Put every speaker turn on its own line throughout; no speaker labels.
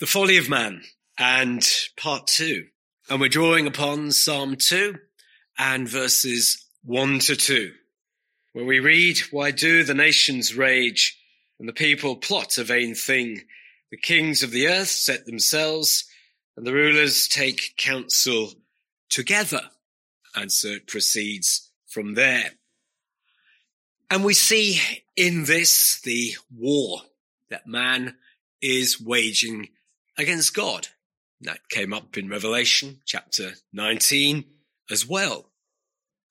The Folly of Man and part two. And we're drawing upon Psalm 2 and verses 1 to 2, where we read, Why do the nations rage and the people plot a vain thing? The kings of the earth set themselves and the rulers take counsel together. And so it proceeds from there. And we see in this the war that man is waging against God. That came up in Revelation chapter 19 as well.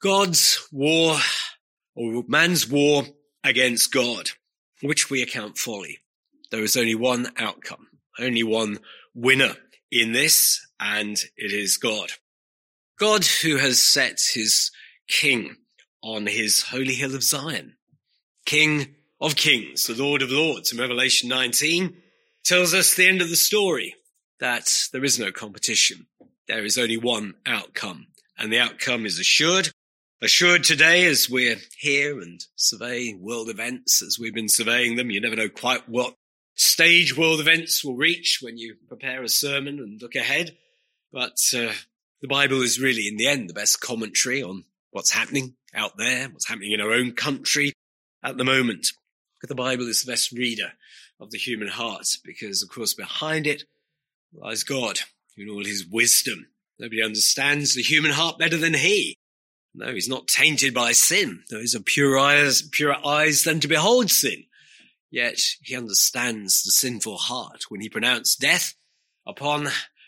God's war or man's war against God, which we account folly. There is only one outcome, only one winner in this, and it is God. God who has set his king on his holy hill of Zion, king of kings, the Lord of lords in Revelation 19 tells us the end of the story that there is no competition. There is only one outcome and the outcome is assured. Assured today as we're here and survey world events as we've been surveying them. You never know quite what stage world events will reach when you prepare a sermon and look ahead. But uh, the Bible is really, in the end, the best commentary on what's happening out there, what's happening in our own country at the moment. The Bible is the best reader of the human heart because, of course, behind it lies God in all his wisdom. Nobody understands the human heart better than he. No, he's not tainted by sin. Those are pure eyes, purer eyes than to behold sin. Yet he understands the sinful heart when he pronounced death upon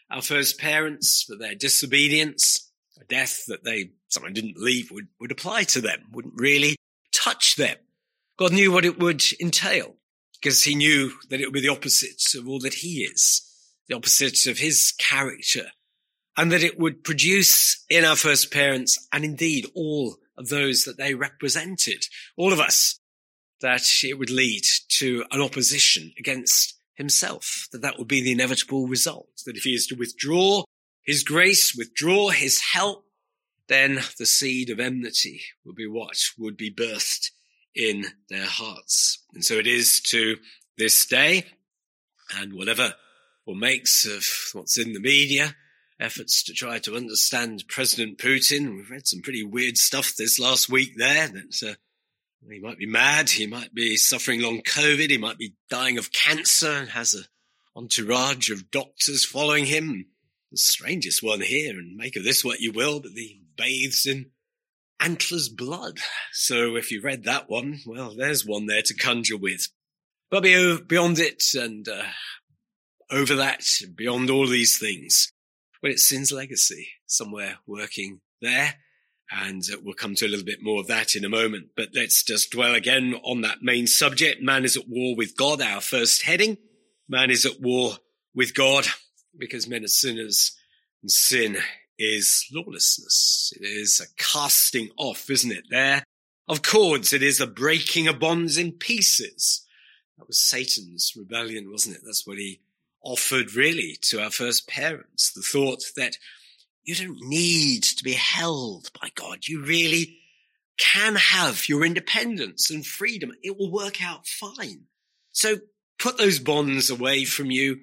our first parents for their disobedience, a death that they someone didn't believe would, would apply to them, wouldn't really touch them. God knew what it would entail because he knew that it would be the opposite of all that he is, the opposite of his character, and that it would produce in our first parents and indeed all of those that they represented, all of us, that it would lead to an opposition against himself, that that would be the inevitable result, that if he is to withdraw his grace, withdraw his help, then the seed of enmity would be what? Would be birthed in their hearts. And so it is to this day and whatever one makes of what's in the media, efforts to try to understand President Putin. We've read some pretty weird stuff this last week there that uh, he might be mad. He might be suffering long COVID. He might be dying of cancer and has a entourage of doctors following him. The strangest one here, and make of this what you will, but he bathes in Antler's blood. So if you read that one, well, there's one there to conjure with. But beyond it and uh, over that, beyond all these things, well, it's sin's legacy somewhere working there. And uh, we'll come to a little bit more of that in a moment. But let's just dwell again on that main subject. Man is at war with God, our first heading. Man is at war with God because men are sinners and sin is lawlessness. It is a casting off, isn't it? There of cords. It is a breaking of bonds in pieces. That was Satan's rebellion, wasn't it? That's what he offered really to our first parents. The thought that you don't need to be held by God. You really can have your independence and freedom. It will work out fine. So put those bonds away from you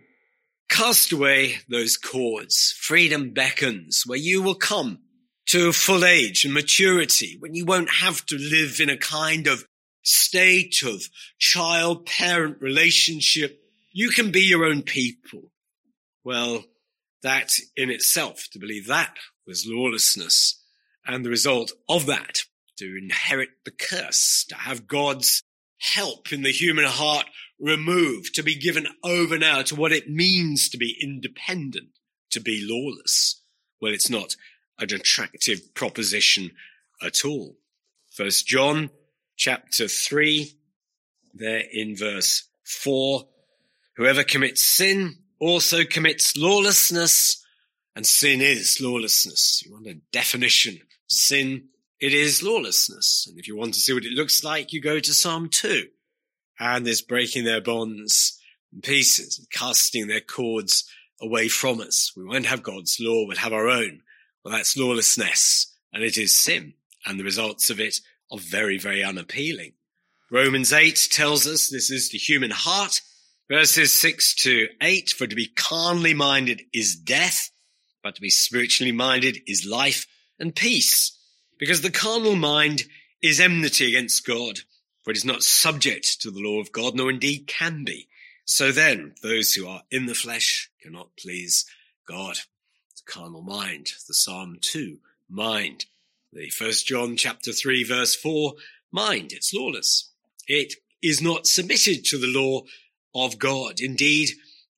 Cast away those cords. Freedom beckons where you will come to full age and maturity when you won't have to live in a kind of state of child parent relationship. You can be your own people. Well, that in itself, to believe that was lawlessness and the result of that to inherit the curse, to have God's help in the human heart removed, to be given over now to what it means to be independent, to be lawless. Well, it's not an attractive proposition at all. First John chapter three, there in verse four, whoever commits sin also commits lawlessness and sin is lawlessness. You want a definition. Sin, it is lawlessness. And if you want to see what it looks like, you go to Psalm 2 and there's breaking their bonds in pieces casting their cords away from us. We won't have God's law, we'll have our own. Well, that's lawlessness and it is sin and the results of it are very, very unappealing. Romans 8 tells us this is the human heart Verses 6 to 8, for to be carnally minded is death, but to be spiritually minded is life and peace. Because the carnal mind is enmity against God, for it is not subject to the law of God, nor indeed can be. So then, those who are in the flesh cannot please God. The carnal mind, the Psalm 2, mind. The first John chapter 3 verse 4, mind, it's lawless. It is not submitted to the law of God. Indeed,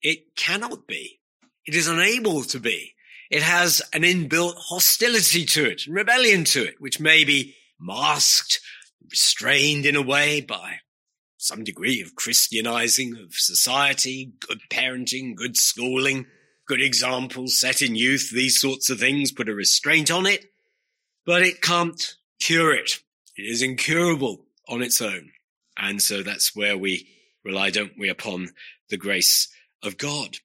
it cannot be. It is unable to be. It has an inbuilt hostility to it, rebellion to it, which may be masked, restrained in a way by some degree of Christianizing of society, good parenting, good schooling, good examples set in youth, these sorts of things put a restraint on it, but it can't cure it. It is incurable on its own. And so that's where we rely, don't we, upon the grace of God.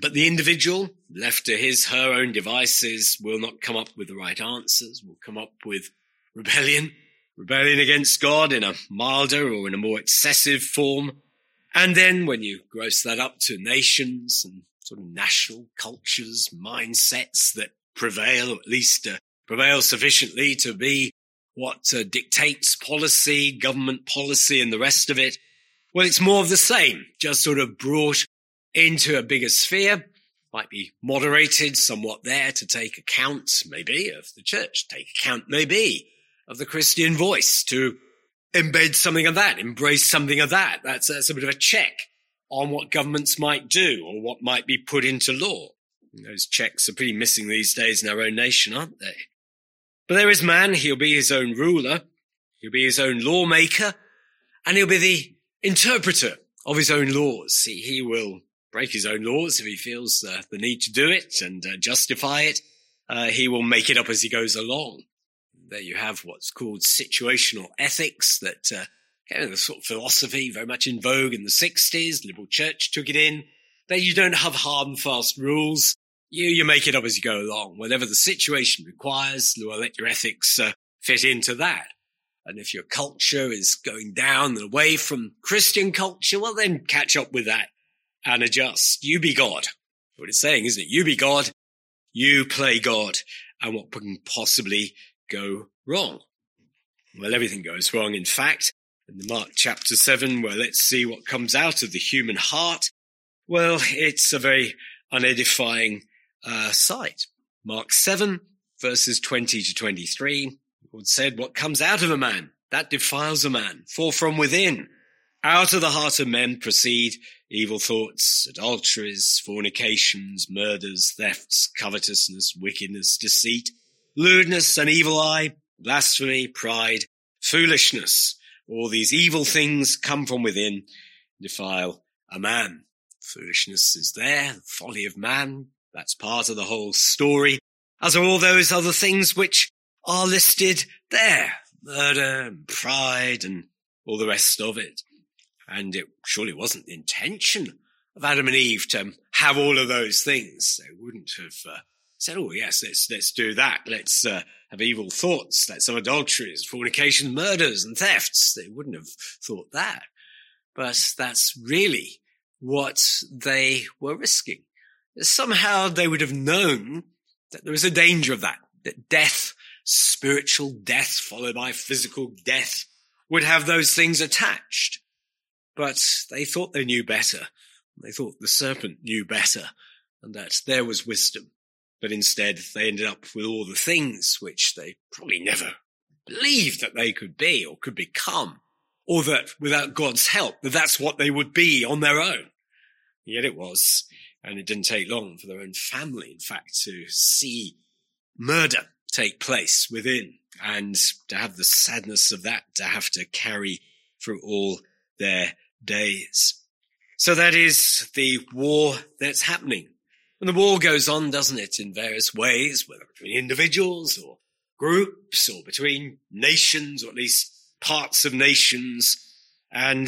But the individual, left to his, her own devices, will not come up with the right answers, will come up with rebellion, rebellion against God in a milder or in a more excessive form. And then when you gross that up to nations and sort of national cultures, mindsets that prevail, or at least uh, prevail sufficiently to be what uh, dictates policy, government policy and the rest of it, well, it's more of the same, just sort of brought into a bigger sphere, might be moderated somewhat there to take account, maybe, of the church, take account, maybe, of the Christian voice, to embed something of that, embrace something of that. That's, that's a bit of a check on what governments might do or what might be put into law. Those checks are pretty missing these days in our own nation, aren't they? But there is man, he'll be his own ruler, he'll be his own lawmaker, and he'll be the interpreter of his own laws. He, he will break his own laws if he feels uh, the need to do it and uh, justify it. Uh, he will make it up as he goes along. There you have what's called situational ethics that uh, kind of sort of philosophy very much in vogue in the 60s. Liberal church took it in. That you don't have hard and fast rules. You, you make it up as you go along. Whatever the situation requires, we'll let your ethics uh, fit into that. And if your culture is going down and away from Christian culture, well, then catch up with that and adjust. You be God. What it's saying, isn't it? You be God. You play God. And what can possibly go wrong? Well, everything goes wrong. In fact, in the Mark chapter seven, well, let's see what comes out of the human heart. Well, it's a very unedifying uh, sight. Mark seven, verses 20 to 23. Lord said, what comes out of a man, that defiles a man. For from within, out of the heart of men proceed evil thoughts, adulteries, fornications, murders, thefts, covetousness, wickedness, deceit, lewdness, an evil eye, blasphemy, pride, foolishness. All these evil things come from within, defile a man. Foolishness is there, the folly of man. That's part of the whole story, as are all those other things which are listed there. Murder and pride and all the rest of it. And it surely wasn't the intention of Adam and Eve to have all of those things. They wouldn't have uh, said, "Oh yes, let's let's do that. Let's uh, have evil thoughts. Let's have adulteries, fornications, murders, and thefts." They wouldn't have thought that. But that's really what they were risking. Somehow they would have known that there was a danger of that, that death spiritual death followed by physical death would have those things attached. But they thought they knew better. They thought the serpent knew better and that there was wisdom. But instead they ended up with all the things which they probably never believed that they could be or could become or that without God's help, that that's what they would be on their own. Yet it was. And it didn't take long for their own family, in fact, to see murder take place within and to have the sadness of that to have to carry through all their days. So that is the war that's happening. And the war goes on, doesn't it, in various ways, whether between individuals or groups or between nations or at least parts of nations and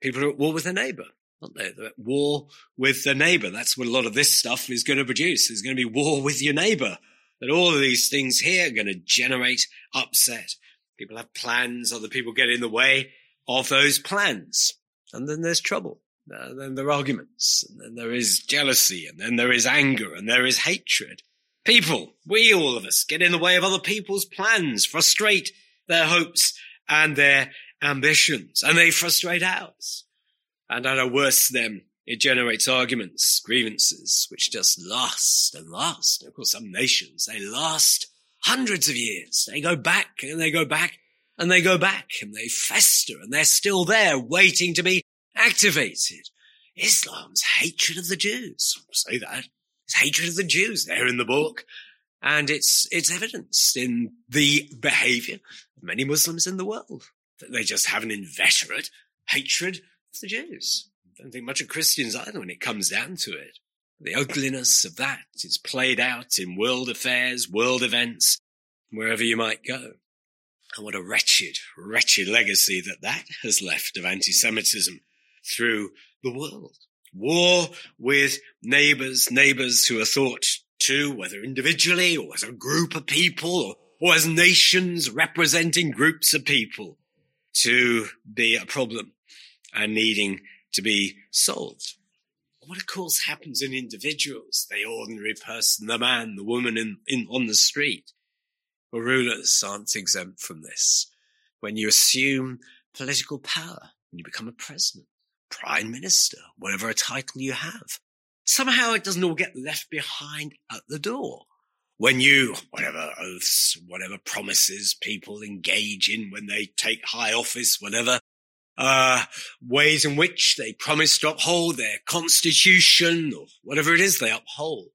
people are at war with their neighbor, aren't they? They're at war with their neighbor. That's what a lot of this stuff is going to produce. There's going to be war with your neighbor that all of these things here are going to generate upset. People have plans, other people get in the way of those plans. And then there's trouble. Uh, then there are arguments, and then there is jealousy, and then there is anger, and there is hatred. People, we all of us, get in the way of other people's plans, frustrate their hopes and their ambitions, and they frustrate ours. And at our worst, then, it generates arguments, grievances, which just last and last. Of course, some nations, they last hundreds of years. They go back and they go back and they go back and they fester and they're still there waiting to be activated. Islam's hatred of the Jews. Say that. It's hatred of the Jews there in the book. And it's, it's evidenced in the behavior of many Muslims in the world. That they just have an inveterate hatred of the Jews. I don't think much of Christians either when it comes down to it. The ugliness of that is played out in world affairs, world events, wherever you might go. And what a wretched, wretched legacy that that has left of anti-Semitism through the world. War with neighbors, neighbors who are thought to, whether individually or as a group of people or, or as nations representing groups of people to be a problem and needing to be solved. What of course happens in individuals, the ordinary person, the man, the woman in, in on the street. Well, rulers aren't exempt from this. When you assume political power, when you become a president, prime minister, whatever a title you have, somehow it doesn't all get left behind at the door. When you, whatever oaths, whatever promises people engage in when they take high office, whatever, uh, ways in which they promise to uphold their constitution or whatever it is they uphold.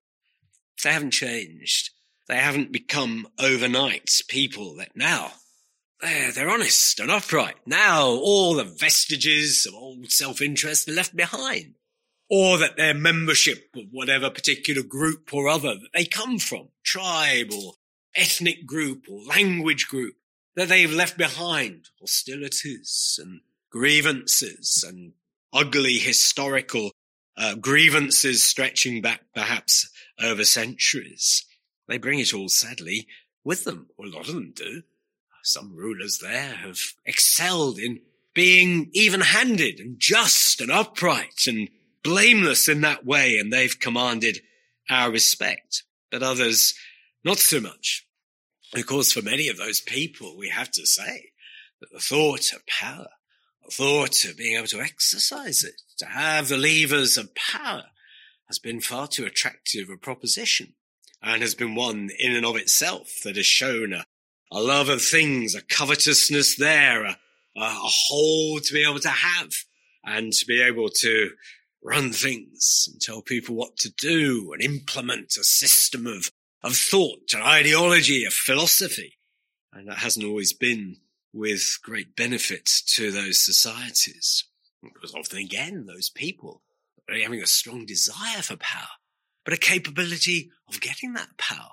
They haven't changed. They haven't become overnight people that now they're, honest and upright. Now all the vestiges of old self-interest are left behind or that their membership of whatever particular group or other that they come from, tribe or ethnic group or language group, that they've left behind hostilities and grievances and ugly historical uh, grievances stretching back perhaps over centuries. They bring it all sadly with them, a lot of them do. Some rulers there have excelled in being even handed and just and upright and blameless in that way, and they've commanded our respect. But others, not so much. Of course, for many of those people, we have to say that the thought of power, the thought of being able to exercise it, to have the levers of power, has been far too attractive a proposition and has been one in and of itself that has shown a, a love of things, a covetousness there, a, a hold to be able to have and to be able to run things and tell people what to do and implement a system of, of thought, an ideology, a philosophy. And that hasn't always been with great benefit to those societies. Because often again, those people are having a strong desire for power, but a capability of getting that power,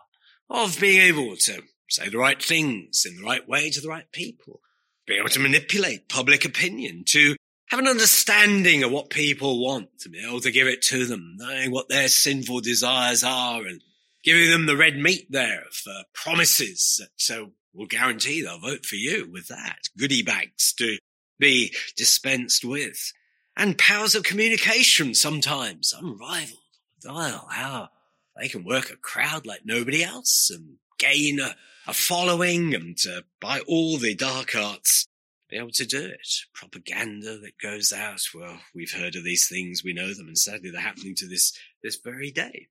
of being able to say the right things in the right way to the right people, being able to manipulate public opinion, to have an understanding of what people want to be able to give it to them, knowing what their sinful desires are and giving them the red meat there for uh, promises that so will guarantee they'll vote for you with that. Goodie bags to be dispensed with and powers of communication sometimes unrivaled. Oh, how they can work a crowd like nobody else and gain a, a following and uh, by all the dark arts be able to do it. Propaganda that goes out. Well, we've heard of these things. We know them. And sadly, they're happening to this, this very day.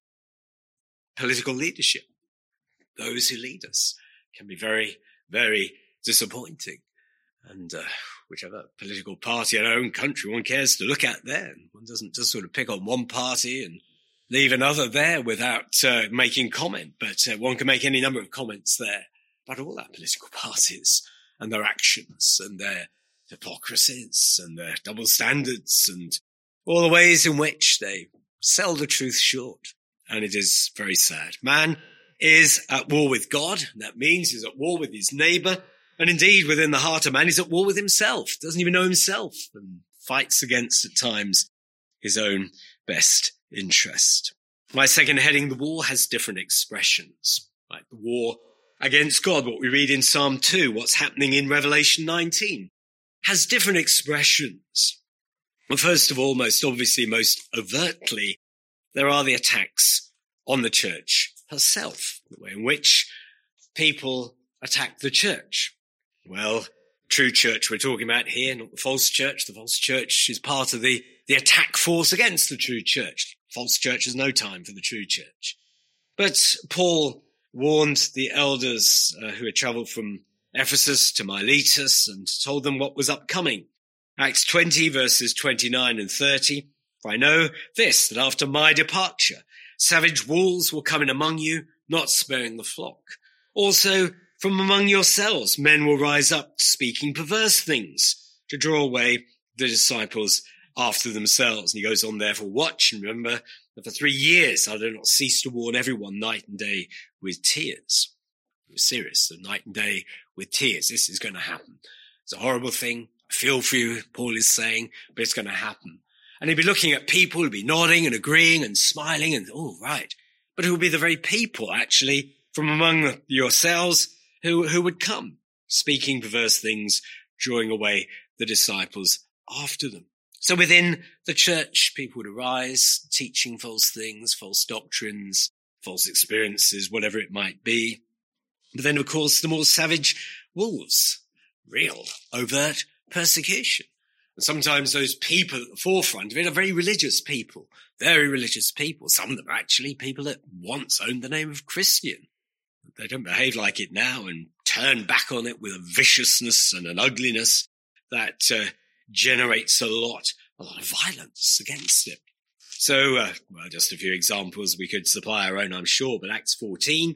Political leadership. Those who lead us can be very, very disappointing. And, uh, whichever political party in our own country one cares to look at there, one doesn't just sort of pick on one party and leave another there without uh, making comment, but uh, one can make any number of comments there about all our political parties and their actions and their hypocrisies and their double standards and all the ways in which they sell the truth short. And it is very sad. Man is at war with God. That means he's at war with his neighbor. And indeed, within the heart of man, he's at war with himself, doesn't even know himself and fights against at times his own best interest. My second heading, the war has different expressions, like the war against God, what we read in Psalm 2, what's happening in Revelation 19, has different expressions. Well, first of all, most obviously, most overtly, there are the attacks on the church herself, the way in which people attack the church. Well, true church we're talking about here, not the false church. The false church is part of the, the attack force against the true church. False church has no time for the true church. But Paul warned the elders uh, who had traveled from Ephesus to Miletus and told them what was upcoming. Acts 20 verses 29 and 30. For I know this, that after my departure, savage wolves will come in among you, not sparing the flock. Also, from among yourselves, men will rise up speaking perverse things to draw away the disciples after themselves. And he goes on, therefore, watch and remember that for three years I do not cease to warn everyone night and day with tears. It was serious, the night and day with tears. This is going to happen. It's a horrible thing. I feel for you, Paul is saying, but it's going to happen. And he'd be looking at people, he'd be nodding and agreeing and smiling and, oh, right. But it would be the very people, actually, from among yourselves who, who would come, speaking perverse things, drawing away the disciples after them. So within the church, people would arise, teaching false things, false doctrines, false experiences, whatever it might be. But then, of course, the more savage wolves, real, overt persecution. And sometimes those people at the forefront of it are very religious people, very religious people. Some of them are actually people that once owned the name of Christian. They don't behave like it now and turn back on it with a viciousness and an ugliness that uh, generates a lot, a lot of violence against it. So, uh, well, just a few examples. We could supply our own, I'm sure, but Acts 14,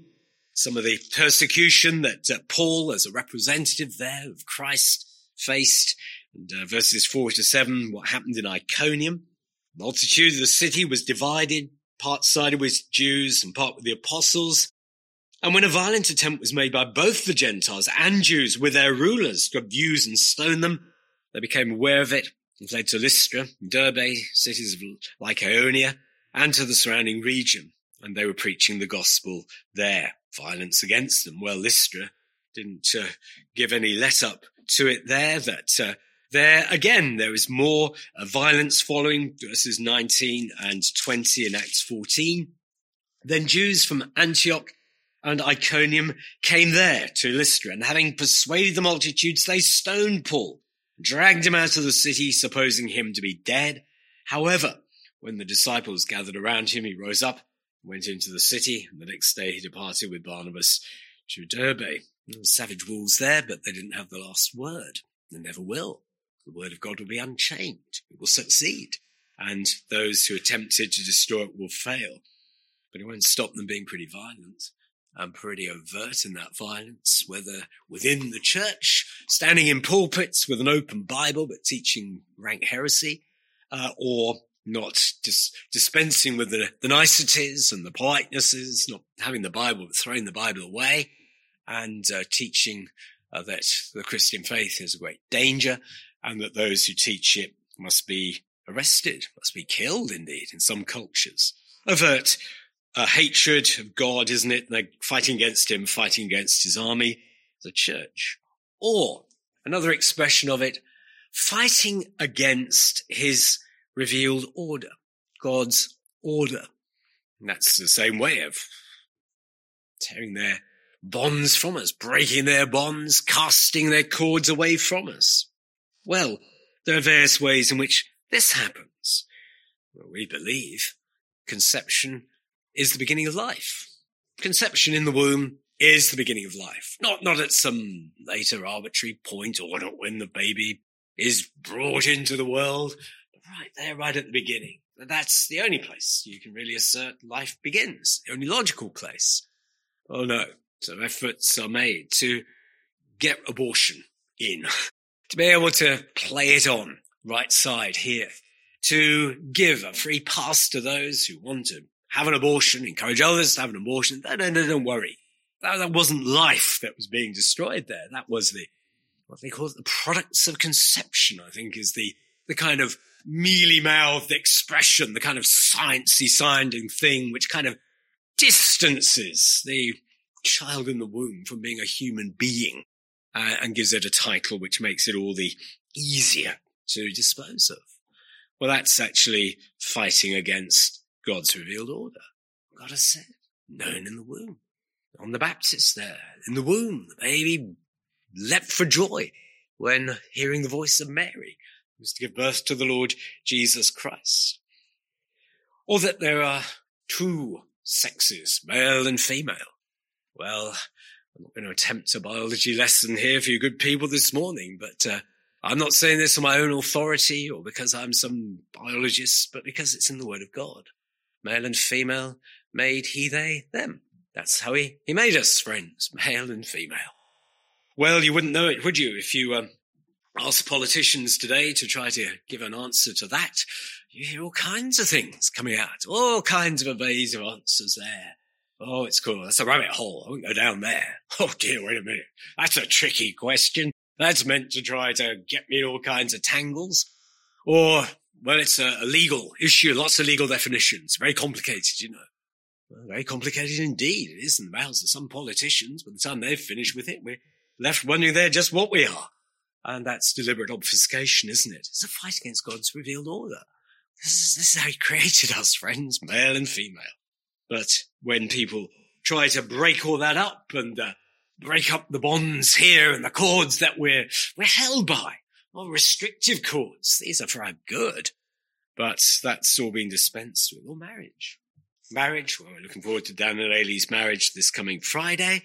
some of the persecution that uh, Paul, as a representative there of Christ, faced. And uh, verses 4 to 7, what happened in Iconium. The multitude of the city was divided, part sided with Jews and part with the apostles. And when a violent attempt was made by both the Gentiles and Jews with their rulers to abuse and stone them, they became aware of it and fled to Lystra, Derbe, cities of Lycaonia, and to the surrounding region. And they were preaching the gospel there. Violence against them. Well, Lystra didn't uh, give any let up to it there that uh, there again there is more uh, violence following verses 19 and 20 in Acts 14. Then Jews from Antioch and Iconium came there to Lystra, and having persuaded the multitudes, they stoned Paul, dragged him out of the city, supposing him to be dead. However, when the disciples gathered around him, he rose up, went into the city, and the next day he departed with Barnabas to Derbe. Savage wolves there, but they didn't have the last word. They never will. The word of God will be unchanged. It will succeed. And those who attempted to destroy it will fail. But it won't stop them being pretty violent and pretty overt in that violence, whether within the church, standing in pulpits with an open Bible, but teaching rank heresy, uh, or not dis- dispensing with the, the niceties and the politenesses, not having the Bible, but throwing the Bible away, and uh, teaching uh, that the Christian faith is a great danger and that those who teach it must be arrested, must be killed indeed in some cultures. Avert a hatred of God, isn't it? They're fighting against him, fighting against his army, the church. Or another expression of it, fighting against his revealed order, God's order. And that's the same way of tearing their bonds from us, breaking their bonds, casting their cords away from us. Well, there are various ways in which this happens. Well, we believe conception is the beginning of life. Conception in the womb is the beginning of life. Not, not at some later arbitrary point or not when the baby is brought into the world, but right there, right at the beginning. That's the only place you can really assert life begins, the only logical place. Oh no, so efforts are made to get abortion in, to be able to play it on right side here, to give a free pass to those who want to have an abortion, encourage others to have an abortion. No, no, no, don't worry. That, that wasn't life that was being destroyed there. That was the, what they call it, the products of conception, I think is the, the kind of mealy mouthed expression, the kind of sciencey sounding thing, which kind of distances the child in the womb from being a human being uh, and gives it a title which makes it all the easier to dispose of. Well, that's actually fighting against God's revealed order. God has said, known in the womb. John the Baptist there, in the womb, the baby leapt for joy when hearing the voice of Mary, who was to give birth to the Lord Jesus Christ. Or that there are two sexes, male and female. Well, I'm not going to attempt a biology lesson here for you good people this morning, but uh, I'm not saying this on my own authority or because I'm some biologist, but because it's in the Word of God. Male and female made he, they, them. That's how he, he made us, friends, male and female. Well, you wouldn't know it, would you, if you um, ask politicians today to try to give an answer to that? You hear all kinds of things coming out, all kinds of evasive answers there. Oh, it's cool. That's a rabbit hole. I won't go down there. Oh dear, wait a minute. That's a tricky question. That's meant to try to get me in all kinds of tangles. Or, well, it's a, a legal issue, lots of legal definitions. Very complicated, you know. Well, very complicated indeed. It is in the mouths of some politicians. By the time they've finished with it, we're left wondering there just what we are. And that's deliberate obfuscation, isn't it? It's a fight against God's revealed order. This is, this is how he created us, friends, male and female. But when people try to break all that up and uh, break up the bonds here and the cords that we're, we're held by, or restrictive courts. these are for our good. But that's all being dispensed with, or marriage. Marriage, well, we're looking forward to Dan and Ailey's marriage this coming Friday.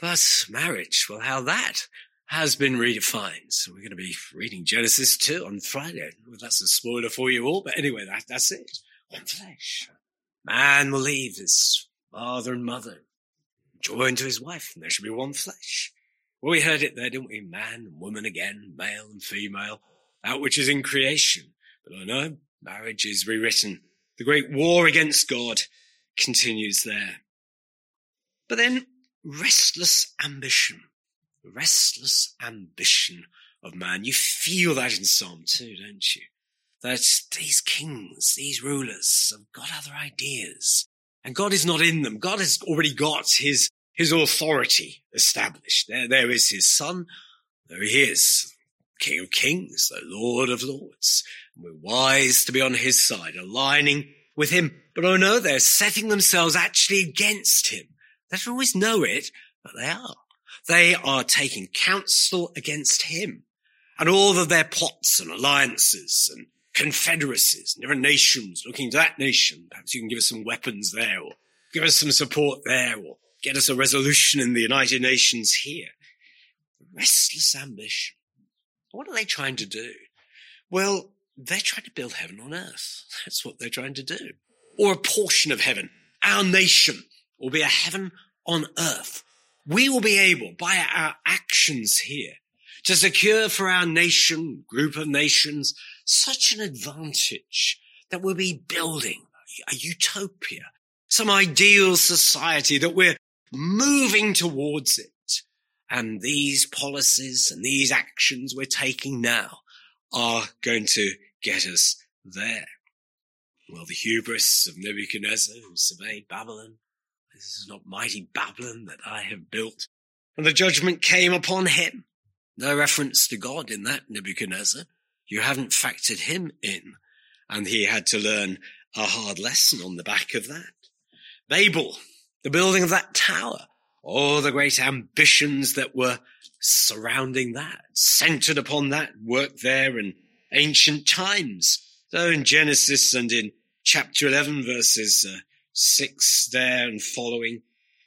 But marriage, well, how that has been redefined. So we're going to be reading Genesis 2 on Friday. Well, that's a spoiler for you all, but anyway, that, that's it. One flesh. Man will leave his father and mother, join to his wife, and there shall be one flesh. Well, we heard it there, didn't we? Man and woman again, male and female, that which is in creation. But I know marriage is rewritten. The great war against God continues there. But then restless ambition, restless ambition of man. You feel that in Psalm 2, don't you? That these kings, these rulers have got other ideas and God is not in them. God has already got his, his authority established. There, there is his son. There he is, King of kings, the Lord of lords. And we're wise to be on his side, aligning with him. But oh no, they're setting themselves actually against him. They don't always know it, but they are. They are taking counsel against him and all of their plots and alliances and confederacies, and different nations looking to that nation. Perhaps you can give us some weapons there or give us some support there or get us a resolution in the United Nations here. Restless ambition. What are they trying to do? Well, they're trying to build heaven on earth. That's what they're trying to do. Or a portion of heaven. Our nation will be a heaven on earth. We will be able, by our actions here, to secure for our nation, group of nations, such an advantage that we'll be building a utopia, some ideal society that we're moving towards it. And these policies and these actions we're taking now are going to get us there. Well, the hubris of Nebuchadnezzar who surveyed Babylon. This is not mighty Babylon that I have built. And the judgment came upon him. No reference to God in that Nebuchadnezzar. You haven't factored him in. And he had to learn a hard lesson on the back of that. Babel, the building of that tower, all the great ambitions that were surrounding that, centered upon that work there in ancient times. So in Genesis and in chapter 11 verses uh, 6 there and following,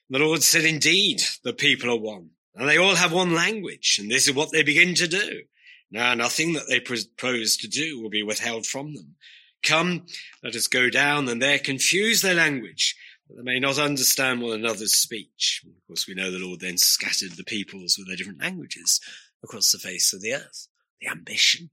the Lord said, indeed, the people are one and they all have one language and this is what they begin to do. Now, nothing that they propose to do will be withheld from them. Come, let us go down and there confuse their language, that they may not understand one another's speech. Of course, we know the Lord then scattered the peoples with their different languages across the face of the earth. The ambition,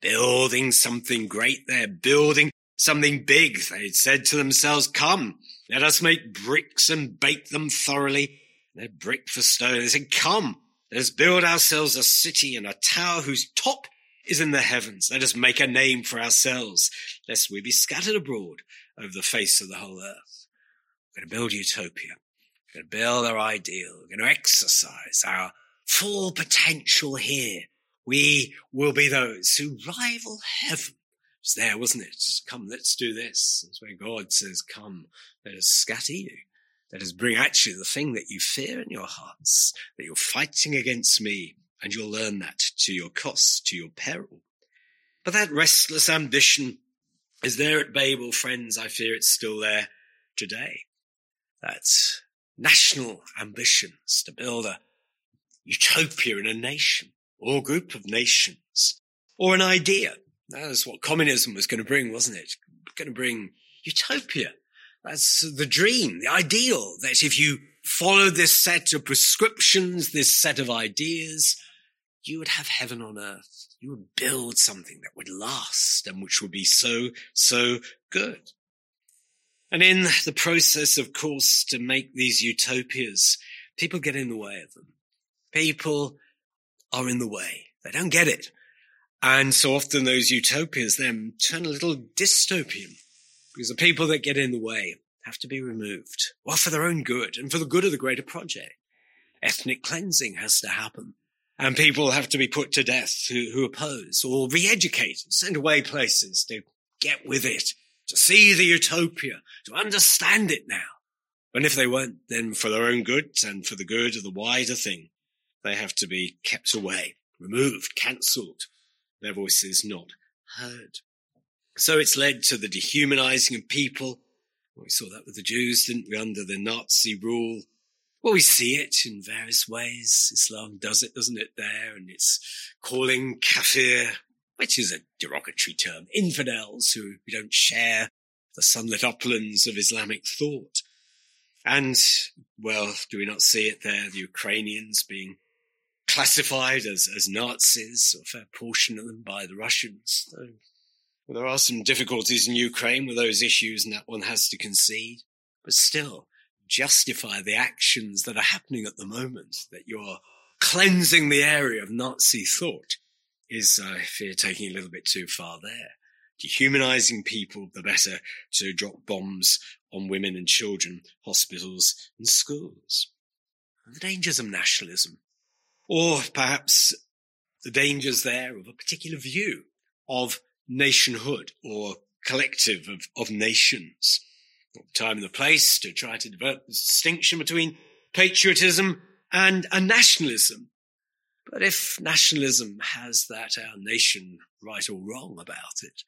building something great there, building something big. They said to themselves, come, let us make bricks and bake them thoroughly. They're brick for stone. They said, come, let us build ourselves a city and a tower whose top is in the heavens. Let us make a name for ourselves, lest we be scattered abroad over the face of the whole earth. We're going to build utopia. We're going to build our ideal. We're going to exercise our full potential here. We will be those who rival heaven was there, wasn't it? Come, let's do this. That's where God says, come, let us scatter you. Let us bring you the thing that you fear in your hearts, that you're fighting against me, and you'll learn that to your cost, to your peril. But that restless ambition is there at Babel, friends. I fear it's still there today. That national ambitions to build a utopia in a nation or group of nations or an idea. That was what communism was going to bring, wasn't it? Going to bring utopia. That's the dream, the ideal that if you follow this set of prescriptions, this set of ideas, you would have heaven on earth. You would build something that would last and which would be so, so good. And in the process, of course, to make these utopias, people get in the way of them. People are in the way. They don't get it. And so often those utopias then turn a little dystopian because the people that get in the way have to be removed. Well, for their own good and for the good of the greater project. Ethnic cleansing has to happen. And people have to be put to death who, who oppose or re-educated, sent away places to get with it, to see the utopia, to understand it now. And if they won't, then for their own good and for the good of the wider thing, they have to be kept away, removed, cancelled, their voices not heard. So it's led to the dehumanizing of people. We saw that with the Jews, didn't we, under the Nazi rule? Well, we see it in various ways. Islam does it, doesn't it, there? And it's calling kafir, which is a derogatory term, infidels who don't share the sunlit uplands of Islamic thought. And, well, do we not see it there? The Ukrainians being classified as, as Nazis, a fair portion of them by the Russians. So, well, there are some difficulties in Ukraine with those issues, and that one has to concede. But still, justify the actions that are happening at the moment, that you're cleansing the area of Nazi thought, is, uh, I fear, taking a little bit too far there. Dehumanizing people, the better to drop bombs on women and children, hospitals and schools. The dangers of nationalism or perhaps the dangers there of a particular view of nationhood or collective of, of nations. Not the time and the place to try to develop the distinction between patriotism and a nationalism. But if nationalism has that our nation right or wrong about it,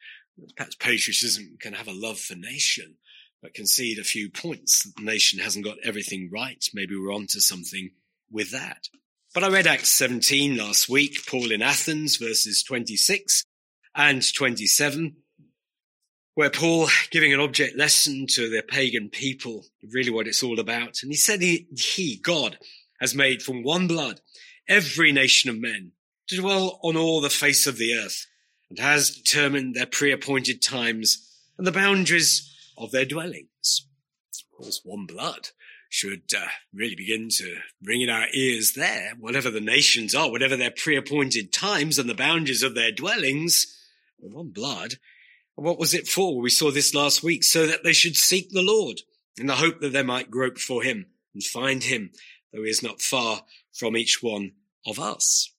perhaps patriotism can have a love for nation, but concede a few points that the nation hasn't got everything right. Maybe we're onto something with that. But I read Acts 17 last week, Paul in Athens, verses 26 and 27, where Paul giving an object lesson to the pagan people, really what it's all about. And he said he, he, God, has made from one blood every nation of men to dwell on all the face of the earth and has determined their pre-appointed times and the boundaries of their dwellings. Of course, one blood should uh, really begin to ring in our ears there, whatever the nations are, whatever their pre-appointed times and the boundaries of their dwellings, one blood. What was it for? We saw this last week, so that they should seek the Lord in the hope that they might grope for him and find him, though he is not far from each one of us.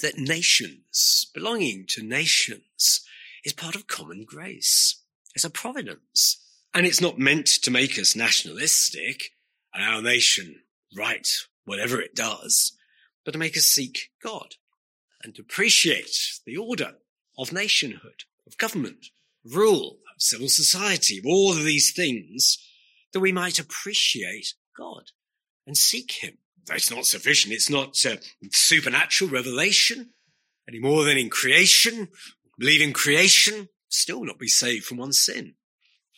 That nations, belonging to nations, is part of common grace. It's a providence. And it's not meant to make us nationalistic and our nation right whatever it does, but to make us seek God and to appreciate the order of nationhood, of government, rule, of civil society, of all of these things, that we might appreciate God and seek Him. It's not sufficient. It's not uh, supernatural revelation any more than in creation. Believe in creation, still not be saved from one sin.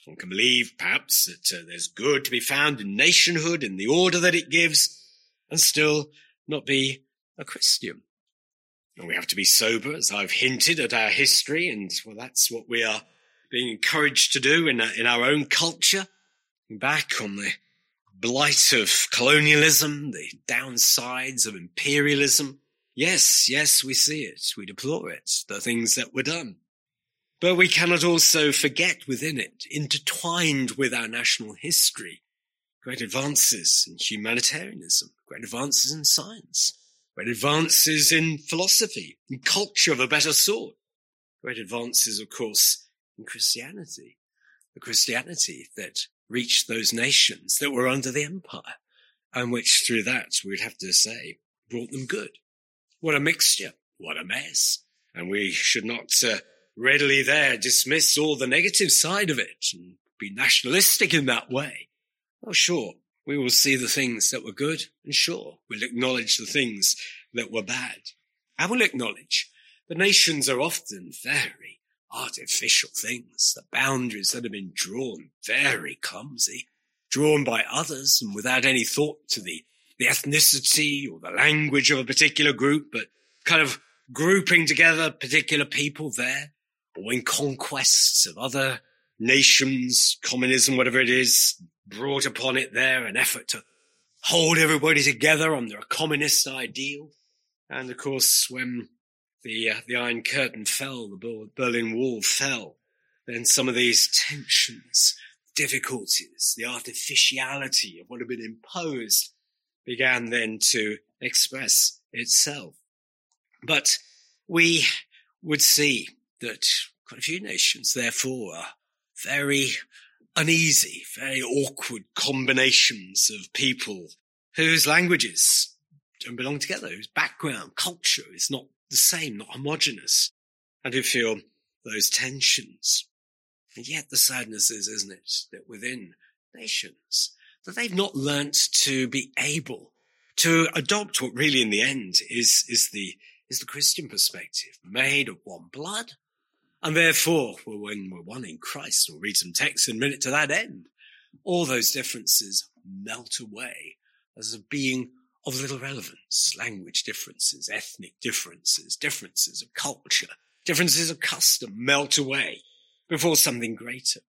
One can believe, perhaps, that uh, there's good to be found in nationhood in the order that it gives, and still not be a Christian. And we have to be sober, as I've hinted at our history, and well, that's what we are being encouraged to do in, in our own culture. Back on the blight of colonialism, the downsides of imperialism. Yes, yes, we see it. We deplore it, the things that were done. But we cannot also forget within it, intertwined with our national history, great advances in humanitarianism, great advances in science, great advances in philosophy, in culture of a better sort. great advances, of course, in Christianity. The Christianity that reached those nations that were under the empire and which through that we'd have to say brought them good. What a mixture. What a mess. And we should not uh, readily there dismiss all the negative side of it and be nationalistic in that way. Oh, sure, we will see the things that were good and sure, we'll acknowledge the things that were bad. I will acknowledge the nations are often very artificial things, the boundaries that have been drawn very clumsy, drawn by others and without any thought to the, the ethnicity or the language of a particular group, but kind of grouping together particular people there or in conquests of other nations, communism, whatever it is, brought upon it there, an effort to hold everybody together under a communist ideal. And of course, when the, uh, the Iron Curtain fell, the Berlin Wall fell, then some of these tensions, difficulties, the artificiality of what had been imposed began then to express itself. But we would see that quite a few nations, therefore, are very uneasy, very awkward combinations of people whose languages don't belong together, whose background, culture is not the same, not homogenous, and who feel those tensions. And yet the sadness is, isn't it, that within nations, that they've not learnt to be able to adopt what really in the end is, is the, is the Christian perspective, made of one blood. And therefore, well, when we're one in Christ, we'll read some text in a minute to that end. All those differences melt away as of being of little relevance. Language differences, ethnic differences, differences of culture, differences of custom melt away before something greater.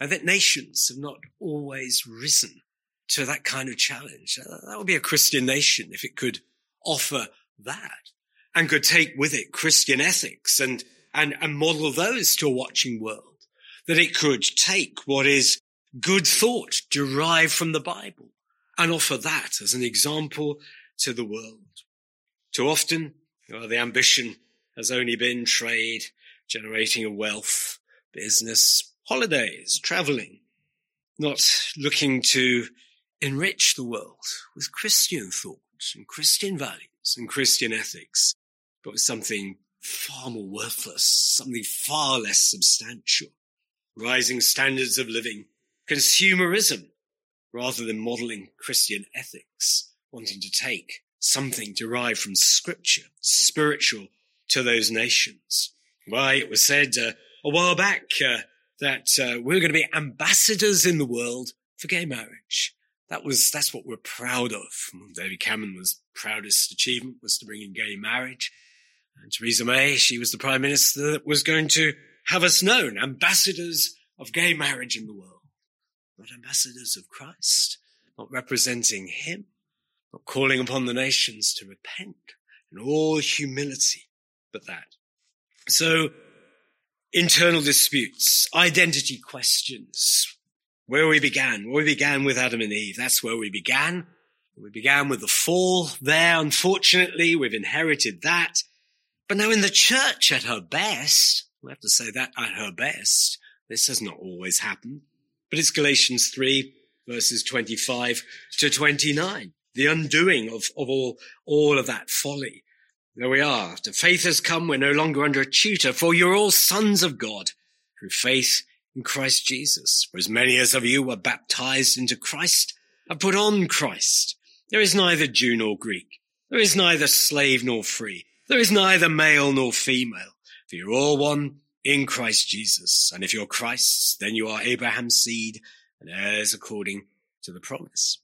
And that nations have not always risen to that kind of challenge. Uh, that would be a Christian nation if it could offer that and could take with it Christian ethics and, and, and model those to a watching world. That it could take what is good thought derived from the Bible and offer that as an example to the world. Too often, the ambition has only been trade, generating a wealth, business, holidays, traveling, not looking to enrich the world with Christian thought and Christian values and Christian ethics, but with something far more worthless, something far less substantial. Rising standards of living, consumerism, rather than modeling Christian ethics, wanting to take something derived from scripture, spiritual to those nations. Why, it was said uh, a while back uh, that uh, we're going to be ambassadors in the world for gay marriage. That was, that's what we're proud of. David Cameron was proudest achievement was to bring in gay marriage. And Theresa May, she was the prime minister that was going to have us known ambassadors of gay marriage in the world not ambassadors of Christ, not representing him, not calling upon the nations to repent in all humility, but that. So internal disputes, identity questions, where we began, where we began with Adam and Eve. That's where we began. We began with the fall there. Unfortunately, we've inherited that. But now in the church at her best, we have to say that at her best, this has not always happened. But it's Galatians 3 verses 25 to 29. The undoing of, of all, all of that folly. There we are. The faith has come. We're no longer under a tutor, for you're all sons of God through faith in Christ Jesus. For as many as of you were baptized into Christ have put on Christ. There is neither Jew nor Greek. There is neither slave nor free. There is neither male nor female. For you're all one in Christ Jesus. And if you're Christ's, then you are Abraham's seed and heirs according to the promise.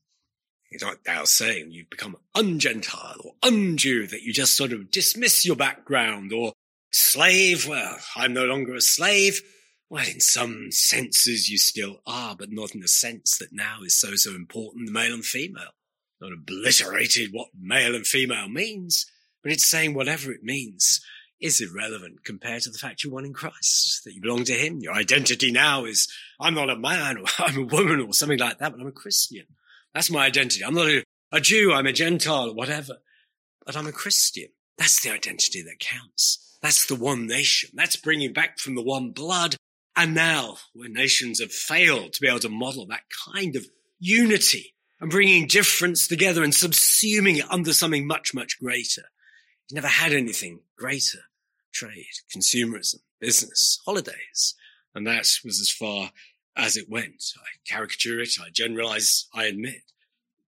It's not now saying you've become ungentile or unjew, that you just sort of dismiss your background or slave. Well, I'm no longer a slave. Well, in some senses you still are, but not in the sense that now is so, so important, male and female. Not obliterated what male and female means, but it's saying whatever it means is irrelevant compared to the fact you're one in Christ, that you belong to Him. Your identity now is, I'm not a man or I'm a woman or something like that, but I'm a Christian. That's my identity. I'm not a, a Jew, I'm a Gentile, whatever, but I'm a Christian. That's the identity that counts. That's the one nation. That's bringing back from the one blood. And now, where nations have failed to be able to model that kind of unity and bringing difference together and subsuming it under something much, much greater. He's never had anything greater. Trade, consumerism, business, holidays. And that was as far as it went. I caricature it, I generalize, I admit.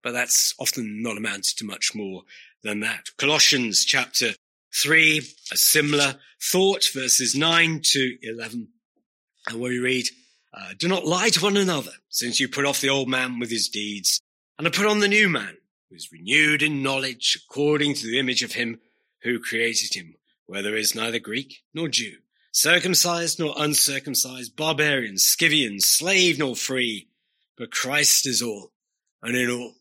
But that's often not amounted to much more than that. Colossians chapter 3, a similar thought, verses 9 to 11, and where we read, uh, Do not lie to one another, since you put off the old man with his deeds, and have put on the new man, who is renewed in knowledge according to the image of him who created him, where there is neither Greek nor Jew, circumcised nor uncircumcised, barbarian, Scythian, slave nor free, but Christ is all, and in all.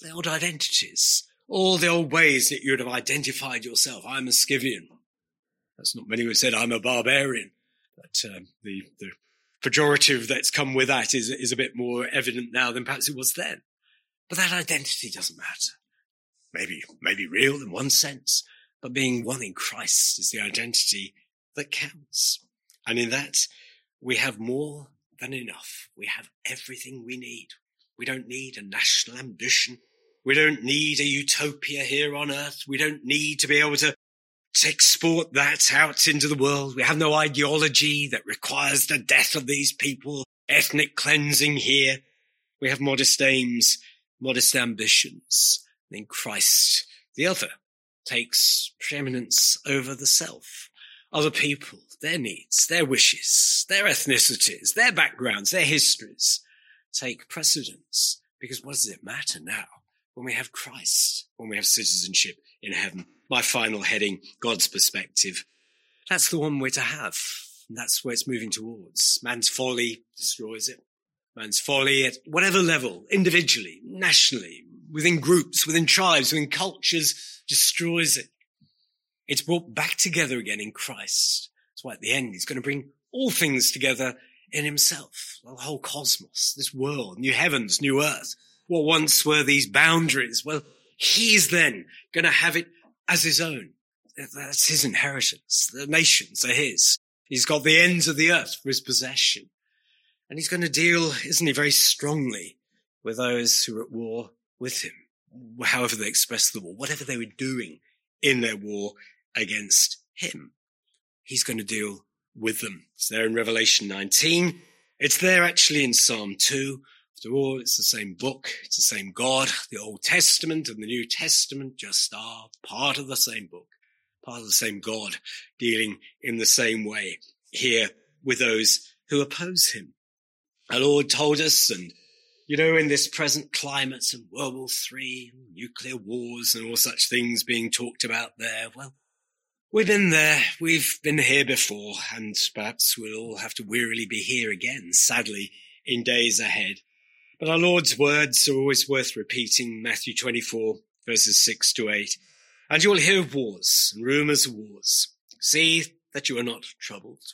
The old identities, all the old ways that you would have identified yourself. I'm a Scythian. That's not many who said I'm a barbarian, but um, the, the pejorative that's come with that is, is a bit more evident now than perhaps it was then. But that identity doesn't matter. Maybe, maybe real in one sense, but being one in Christ is the identity that counts. And in that, we have more than enough. We have everything we need. We don't need a national ambition. We don't need a utopia here on earth. We don't need to be able to, to export that out into the world. We have no ideology that requires the death of these people, ethnic cleansing here. We have modest aims, modest ambitions. In Christ, the other takes preeminence over the self. Other people, their needs, their wishes, their ethnicities, their backgrounds, their histories take precedence. Because what does it matter now? when we have Christ, when we have citizenship in heaven. My final heading, God's perspective. That's the one we're to have. And that's where it's moving towards. Man's folly destroys it. Man's folly at whatever level, individually, nationally, within groups, within tribes, within cultures, destroys it. It's brought back together again in Christ. That's why at the end he's going to bring all things together in himself. The whole cosmos, this world, new heavens, new earth, what once were these boundaries. Well, he's then going to have it as his own. That's his inheritance. The nations are his. He's got the ends of the earth for his possession. And he's going to deal, isn't he, very strongly with those who are at war with him, however they express the war, whatever they were doing in their war against him. He's going to deal with them. It's there in Revelation 19. It's there actually in Psalm 2. After all, it's the same book, it's the same God. The Old Testament and the New Testament just are part of the same book, part of the same God, dealing in the same way here with those who oppose him. Our Lord told us, and you know, in this present climate of World War III, nuclear wars, and all such things being talked about there, well, we've been there, we've been here before, and perhaps we'll all have to wearily be here again, sadly, in days ahead. But our Lord's words are always worth repeating. Matthew 24 verses 6 to 8. And you will hear of wars and rumors of wars. See that you are not troubled.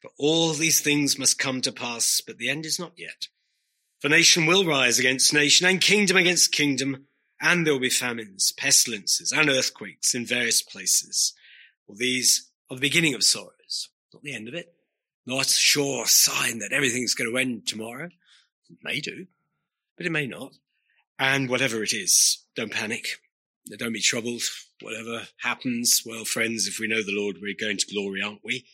For all these things must come to pass, but the end is not yet. For nation will rise against nation and kingdom against kingdom, and there will be famines, pestilences, and earthquakes in various places. Well, these are the beginning of sorrows, not the end of it. Not a sure sign that everything's going to end tomorrow. It may do but it may not. And whatever it is, don't panic. Don't be troubled. Whatever happens, well, friends, if we know the Lord, we're going to glory, aren't we?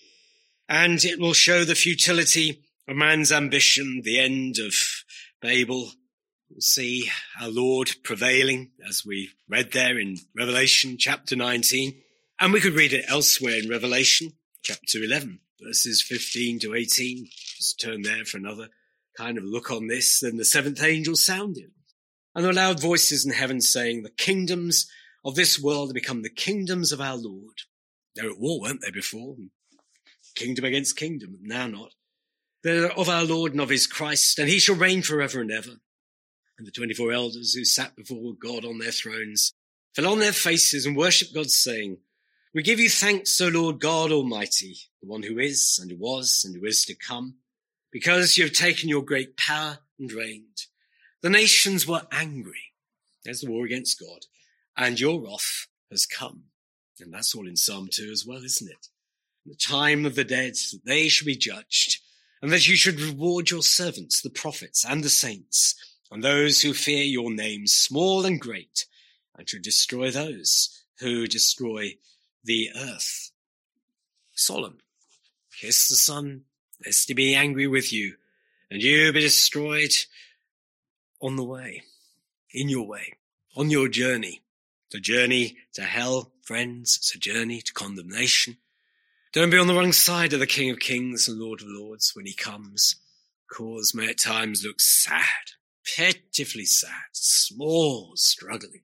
And it will show the futility of man's ambition, the end of Babel. We'll see our Lord prevailing, as we read there in Revelation chapter 19. And we could read it elsewhere in Revelation chapter 11, verses 15 to 18. Just turn there for another kind of look on this, then the seventh angel sounded. And there were loud voices in heaven saying, the kingdoms of this world have become the kingdoms of our Lord. They were at war, weren't they, before? Kingdom against kingdom, now not. Of our Lord and of his Christ, and he shall reign forever and ever. And the 24 elders who sat before God on their thrones fell on their faces and worshipped God, saying, We give you thanks, O Lord God Almighty, the one who is, and who was, and who is to come because you have taken your great power and reigned. The nations were angry. There's the war against God. And your wrath has come. And that's all in Psalm 2 as well, isn't it? The time of the dead, that they should be judged, and that you should reward your servants, the prophets and the saints, and those who fear your name, small and great, and to destroy those who destroy the earth. Solemn. Kiss the Son, lest he be angry with you, and you be destroyed on the way, in your way, on your journey. The journey to hell, friends, it's a journey to condemnation. Don't be on the wrong side of the King of Kings and Lord of Lords when he comes. Cause may at times look sad, pitifully sad, small, struggling.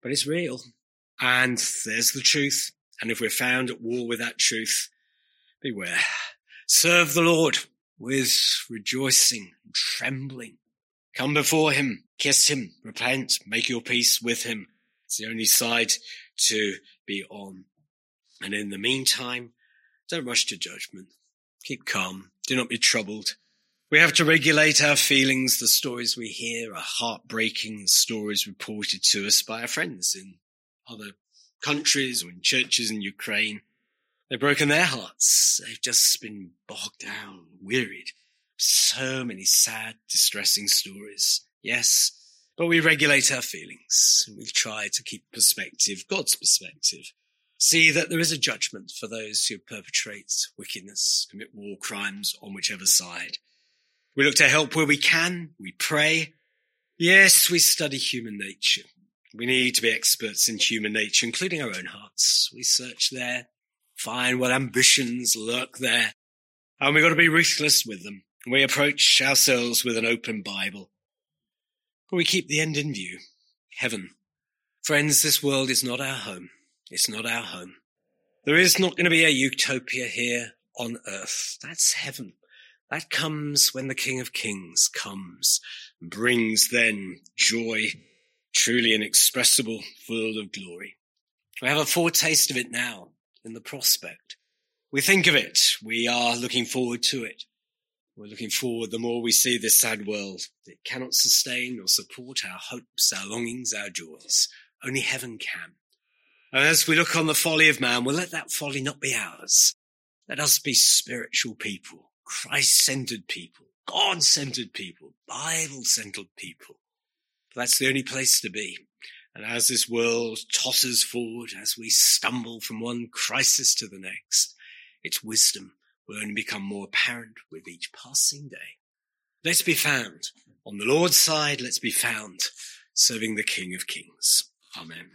But it's real. And there's the truth. And if we're found at war with that truth, beware. Serve the Lord with rejoicing and trembling. Come before him, kiss him, repent, make your peace with him. It's the only side to be on. And in the meantime, don't rush to judgment. Keep calm. Do not be troubled. We have to regulate our feelings. The stories we hear are heartbreaking. The stories reported to us by our friends in other countries or in churches in Ukraine. They've broken their hearts. They've just been bogged down, wearied. So many sad, distressing stories. Yes, but we regulate our feelings. We try to keep perspective, God's perspective. See that there is a judgment for those who perpetrate wickedness, commit war crimes on whichever side. We look to help where we can. We pray. Yes, we study human nature. We need to be experts in human nature, including our own hearts. We search there, find what ambitions lurk there, and we've got to be ruthless with them. We approach ourselves with an open Bible. But we keep the end in view. Heaven. Friends, this world is not our home. It's not our home. There is not going to be a utopia here on earth. That's heaven. That comes when the King of Kings comes, brings then joy, truly inexpressible, full of glory. We have a foretaste of it now in the prospect. We think of it. We are looking forward to it. We're looking forward the more we see this sad world. It cannot sustain or support our hopes, our longings, our joys. Only heaven can. And as we look on the folly of man, we'll let that folly not be ours. Let us be spiritual people Christ centered people, God centered people, Bible centered people. That's the only place to be. And as this world tosses forward, as we stumble from one crisis to the next, its wisdom will only become more apparent with each passing day. Let's be found on the Lord's side. Let's be found serving the King of Kings. Amen.